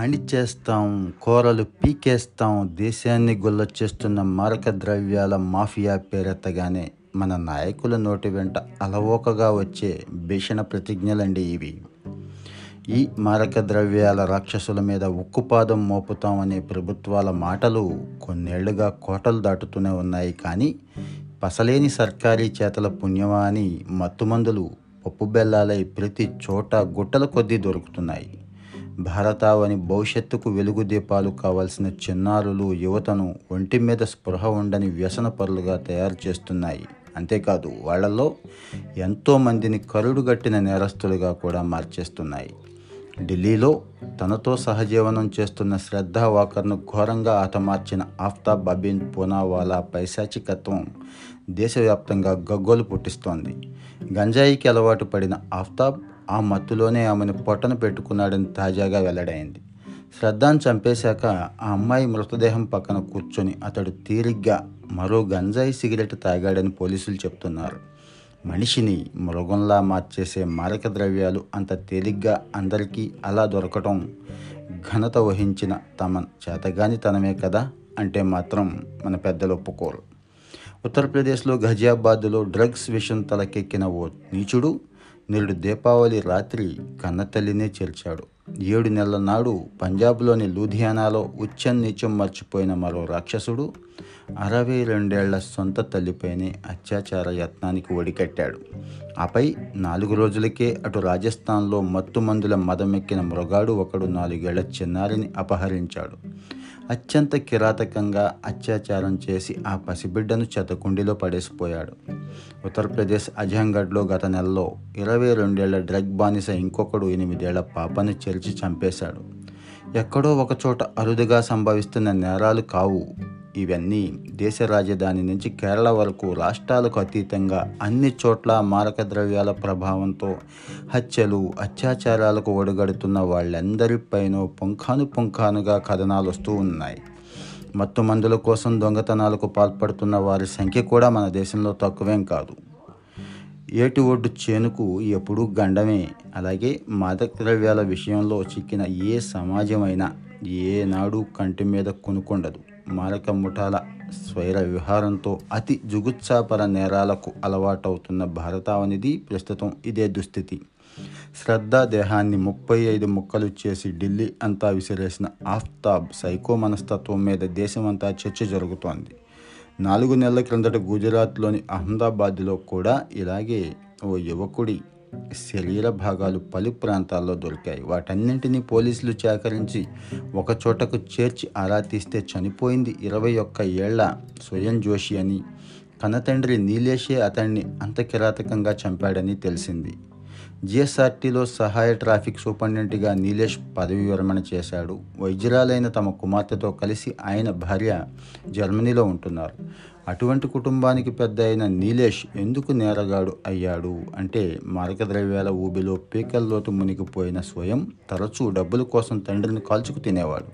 అణిచేస్తాం కూరలు పీకేస్తాం దేశాన్ని గుల్ల చేస్తున్న మారక ద్రవ్యాల మాఫియా పేరెత్తగానే మన నాయకుల నోటి వెంట అలవోకగా వచ్చే భీషణ ప్రతిజ్ఞలండి ఇవి. ఈ మారక ద్రవ్యాల రాక్షసుల మీద ఉక్కుపాదం మోపుతామనే ప్రభుత్వాల మాటలు కొన్నేళ్ళుగా కోటలు దాటుతూనే ఉన్నాయి కానీ పసలేని సర్కారీ చేతల పుణ్యమా అని మత్తుమందులు పప్పు బెల్లాలై ప్రతి చోట గుట్టల కొద్దీ దొరుకుతున్నాయి. భారతావని భవిష్యత్తుకు వెలుగు దీపాలు కావాల్సిన చిన్నారులు యువతను ఒంటి మీద స్పృహ ఉండని వ్యసన పరులుగా తయారు చేస్తున్నాయి. అంతేకాదు వాళ్ళలో ఎంతోమందిని కరుడుగట్టిన నేరస్తులుగా కూడా మార్చేస్తున్నాయి. ఢిల్లీలో తనతో సహజీవనం చేస్తున్న శ్రద్ధా వాకర్ను ఘోరంగా హతమార్చిన ఆఫ్తాబ్ అబీన్ పూనావాలా పైశాచికత్వం దేశవ్యాప్తంగా గగ్గోలు పుట్టిస్తోంది. గంజాయికి అలవాటు పడిన ఆఫ్తాబ్ ఆ మత్తులోనే ఆమెను పొట్టను పెట్టుకున్నాడని తాజాగా వెల్లడైంది. శ్రద్ధను చంపేశాక ఆ అమ్మాయి మృతదేహం పక్కన కూర్చొని అతడు తీరిగ్గా మరో గంజాయి సిగరెట్ తాగాడని పోలీసులు చెప్తున్నారు. మనిషిని మృగంలా మార్చేసే మారక ద్రవ్యాలు అంత తేలిగ్గా అందరికీ అలా దొరకటం ఘనత వహించిన తమ చేతగానితనమే కదా అంటే మాత్రం మన పెద్దలు ఒప్పుకోరు. ఉత్తరప్రదేశ్లో ఘజియాబాద్లో డ్రగ్స్ విషయం తలకెక్కిన ఓ నీచుడు నేడు దీపావళి రాత్రి కన్నతల్లినే చేర్చాడు. ఏడు నెలల నాడు పంజాబ్లోని లూధియానాలో ఉచ్చం నీచం మర్చిపోయిన మరో రాక్షసుడు అరవై రెండేళ్ళ సొంత తల్లిపైనే అత్యాచార యత్నానికి ఒడికట్టాడు ఆపై నాలుగు రోజులకే అటు రాజస్థాన్లో మత్తుమందుల మదమెక్కిన మృగాడు ఒకడు నాలుగేళ్ళ చిన్నారిని అపహరించాడు. అత్యంత కిరాతకంగా అత్యాచారం చేసి ఆ పసిబిడ్డను చెతకుండిలో పడేసిపోయాడు. ఉత్తరప్రదేశ్ అజహంగఢ్లో గత నెలలో ఇరవై రెండేళ్ళ డ్రగ్ బానిస ఇంకొకడు ఎనిమిదేళ్ళ పాపను చెరిచి చంపేశాడు. ఎక్కడో ఒకచోట అరుదుగా సంభవిస్తున్న నేరాలు కావు. ఇవన్నీ దేశ రాజధాని నుంచి కేరళ వరకు రాష్ట్రాలకు అతీతంగా అన్ని చోట్ల మారక ద్రవ్యాల ప్రభావంతో హత్యలు అత్యాచారాలకు ఒడగడుతున్న వాళ్ళందరిపైనో పుంఖాను పుంఖానుగా కథనాలు వస్తూ ఉన్నాయి. మత్తు మందుల కోసం దొంగతనాలకు పాల్పడుతున్న వారి సంఖ్య కూడా మన దేశంలో తక్కువేం కాదు. ఏటి ఒడ్డు చేనుకు ఎప్పుడూ గండమే. అలాగే మాదక ద్రవ్యాల విషయంలో చిక్కిన ఏ సమాజమైనా ఏనాడు కంటి మీద కొనుక్కుండదు మారక ముఠాల స్వైర విహారంతో అతి జుగుత్సాపర నేరాలకు అలవాటవుతున్న భారతావనిది ప్రస్తుతం ఇదే దుస్థితి. శ్రద్ధ దేహాన్ని ముప్పై ఐదు ముక్కలు చేసి ఢిల్లీ అంతా విసిరేసిన ఆఫ్తాబ్ సైకో మనస్తత్వం మీద దేశమంతా చర్చ జరుగుతోంది. నాలుగు నెలల క్రిందట గుజరాత్లోని అహ్మదాబాద్లో కూడా ఇలాగే ఓ యువకుడి శరీర భాగాలు పలు ప్రాంతాల్లో దొరికాయి. వాటన్నింటినీ పోలీసులు సేకరించి ఒక చోటకు చేర్చి ఆరా తీస్తే చనిపోయింది ఇరవై ఒక్క ఏళ్ళ స్వయం జోషి అని. కన్నతండ్రి నీలేషే అతన్ని అంత కిరాతకంగా చంపాడని తెలిసింది. జిఎస్ఆర్టీలో సహాయ ట్రాఫిక్ సూపరింటెండెంట్గా నీలేష్ పదవి విరమణ చేశాడు. వైద్యురాలైన తమ కుమార్తెతో కలిసి ఆయన భార్య జర్మనీలో ఉంటున్నారు. అటువంటి కుటుంబానికి పెద్ద అయిన నీలేష్ ఎందుకు నేరగాడు అయ్యాడు? అంటే మారక ద్రవ్యాల ఊబిలో పీకల్లోతు మునిగిపోయిన స్వయం తరచూ డబ్బుల కోసం తండ్రిని కాల్చుకు తినేవాడు.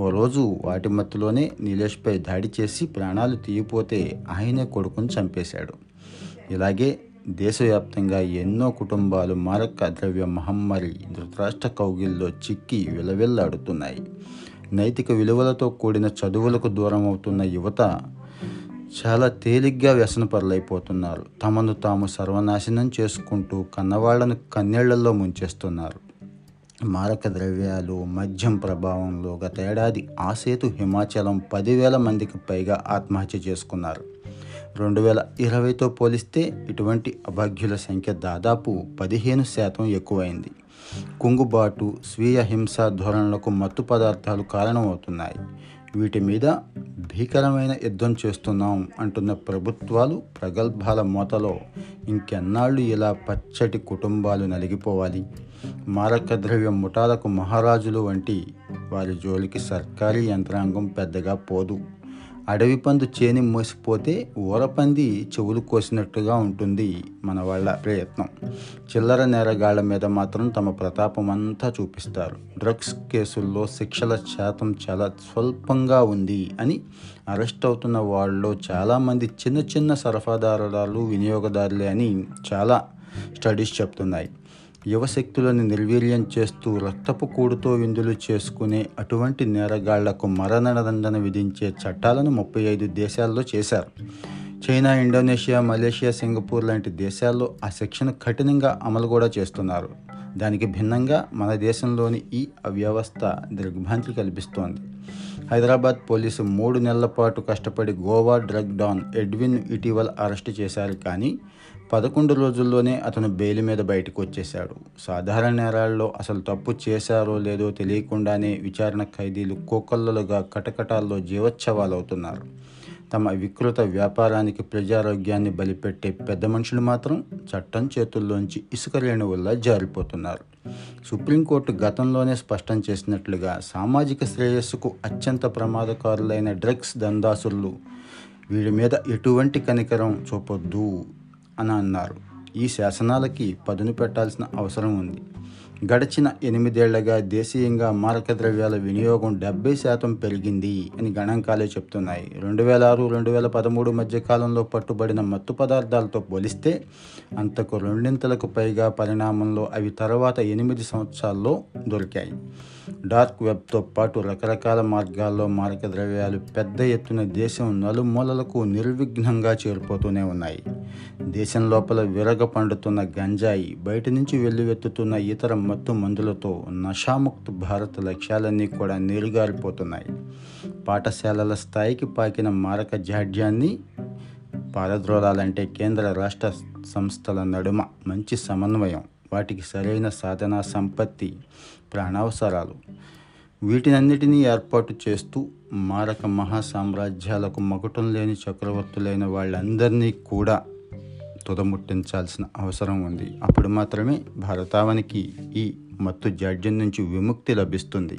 ఓ రోజు వాటి మత్తులోనే నీలేష్పై దాడి చేసి ప్రాణాలు తీయిపోతే ఆయనే కొడుకుని చంపేశాడు. ఇలాగే దేశవ్యాప్తంగా ఎన్నో కుటుంబాలు మారక ద్రవ్య మహమ్మారి ధృతరాష్ట్ర కౌగిల్లో చిక్కి విలవిల్లాడుతున్నాయి. నైతిక విలువలతో కూడిన చదువులకు దూరం అవుతున్న యువత చాలా తేలిగ్గా వ్యసనపరులైపోతున్నారు. తమను తాము సర్వనాశనం చేసుకుంటూ కన్నవాళ్ళను కన్నీళ్ళలో ముంచేస్తున్నారు. మారక ద్రవ్యాలు మద్యం ప్రభావంలో గత ఏడాది ఆ సేతు హిమాచలం పదివేల మందికి పైగా ఆత్మహత్య చేసుకున్నారు. రెండు వేల ఇరవైతో పోలిస్తే ఇటువంటి అభాగ్యుల సంఖ్య దాదాపు పదిహేను శాతం ఎక్కువైంది. కుంగుబాటు స్వీయ హింసా ధోరణులకు మత్తు పదార్థాలు కారణమవుతున్నాయి. వీటి మీద భీకరమైన యుద్ధం చేస్తున్నాం అంటున్న ప్రభుత్వాలు ప్రగల్భాల మూతలో ఇంకెన్నాళ్ళు ఇలా పచ్చటి కుటుంబాలు నలిగిపోవాలి. మారక ద్రవ్య ముఠాలకు మహారాజులు వంటి వారి జోలికి సర్కారీ యంత్రాంగం పెద్దగా పోదు. అడవి పందు చేని మోసిపోతే ఊరపంది చెవులు కోసినట్టుగా ఉంటుంది మన వాళ్ళ ప్రయత్నం. చిల్లర నేరగాళ్ళ మీద మాత్రం తమ ప్రతాపం అంతా చూపిస్తారు. డ్రగ్స్ కేసుల్లో శిక్షల శాతం చాలా స్వల్పంగా ఉంది అని అరెస్ట్ అవుతున్న వాళ్ళలో చాలామంది చిన్న చిన్న సరఫరాదారులు వినియోగదారులే అని చాలా స్టడీస్ చెప్తున్నాయి. యువశక్తులను నిర్వీర్యం చేస్తూ రక్తపు కూడుతో విందులు చేసుకునే అటువంటి నేరగాళ్ళకు మరణదండన విధించే చట్టాలను ముప్పై ఐదు దేశాల్లో చేశారు. చైనా ఇండోనేషియా మలేషియా సింగపూర్ లాంటి దేశాల్లో ఆ శిక్షను కఠినంగా అమలు కూడా చేస్తున్నారు. దానికి భిన్నంగా మన దేశంలోని ఈ అవ్యవస్థ దిగ్భ్రాంతి కల్పిస్తోంది. హైదరాబాద్ పోలీసు మూడు నెలల పాటు కష్టపడి గోవా డ్రగ్ డాన్ ఎడ్విన్ ఇటీవల అరెస్టు చేశారు కానీ పదకొండు రోజుల్లోనే అతను బెయిల్ మీద బయటకు వచ్చేశాడు. సాధారణ నేరాల్లో అసలు తప్పు చేశారో లేదో తెలియకుండానే విచారణ ఖైదీలు కోకల్లలుగా కటకటాల్లో జీవోత్సవాలవుతున్నారు. తమ వికృత వ్యాపారానికి ప్రజారోగ్యాన్ని బలిపెట్టే పెద్ద మనుషులు మాత్రం చట్టం చేతుల్లోంచి ఇసుక రేణువుల్లా జారిపోతున్నారు. సుప్రీంకోర్టు గతంలోనే స్పష్టం చేసినట్లుగా సామాజిక శ్రేయస్సుకు అత్యంత ప్రమాదకారులైన డ్రగ్స్ దందాసులు వీడి మీద ఎటువంటి కనికరం చూపొద్దు. అని అన్నారు. ఈ శాసనాలకి పదును పెట్టాల్సిన అవసరం ఉంది. గడిచిన ఎనిమిదేళ్ళుగా దేశీయంగా మారక ద్రవ్యాల వినియోగం డెబ్బై శాతం పెరిగింది అని గణాంకాలే చెప్తున్నాయి. రెండు వేల ఆరు రెండు వేల పదమూడు మధ్య కాలంలో పట్టుబడిన మత్తు పదార్థాలతో పోలిస్తే అంతకు రెండింతలకు పైగా పరిణామంలో అవి తర్వాత ఎనిమిది సంవత్సరాల్లో దొరికాయి. డార్క్ వెబ్తో పాటు రకరకాల మార్గాల్లో మారక ద్రవ్యాలు పెద్ద ఎత్తున దేశం నలుమూలలకు నిర్విఘ్నంగా చేరిపోతూనే ఉన్నాయి. దేశం లోపల విరగ పండుతున్న గంజాయి బయట నుంచి వెల్లువెత్తుతున్న ఇతర మత్తు మందులతో నషాముక్త భారత్ లక్ష్యాలన్నీ కూడా నీరుగారిపోతున్నాయి. పాఠశాలల స్థాయికి పాకిన మారక జాడ్యాన్ని పారద్రోలాలంటే కేంద్ర రాష్ట్ర సంస్థల నడుమ మంచి సమన్వయం. వాటికి సరైన సాధన సంపత్తి ప్రాణావసరాలు వీటినన్నిటినీ ఏర్పాటు చేస్తూ మారక మహాసామ్రాజ్యాలకు మకుటం లేని చక్రవర్తులైన వాళ్ళందరినీ కూడా తుదముట్టించాల్సిన అవసరం ఉంది. అప్పుడు మాత్రమే భారతావనికి ఈ మత్తు జాడ్యం నుంచి విముక్తి లభిస్తుంది.